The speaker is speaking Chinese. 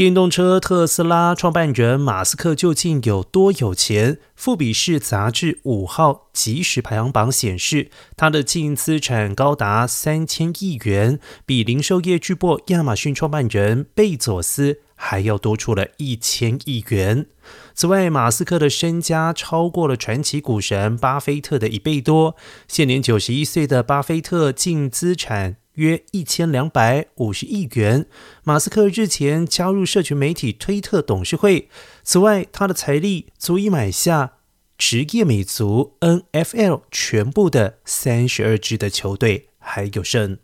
电动车特斯拉创办人马斯克究竟有多有钱？富比士杂志五号即时排行榜显示，他的净资产高达三千亿元，比零售业巨擘亚马逊创办人贝佐斯还要多出了一千亿元。此外，马斯克的身家超过了传奇股神巴菲特的一倍多。现年九十一岁的巴菲特净资产。约一千两百五十亿元。马斯克日前加入社群媒体推特董事会。此外，他的财力足以买下职业美足 NFL 全部的三十二支的球队，还有剩。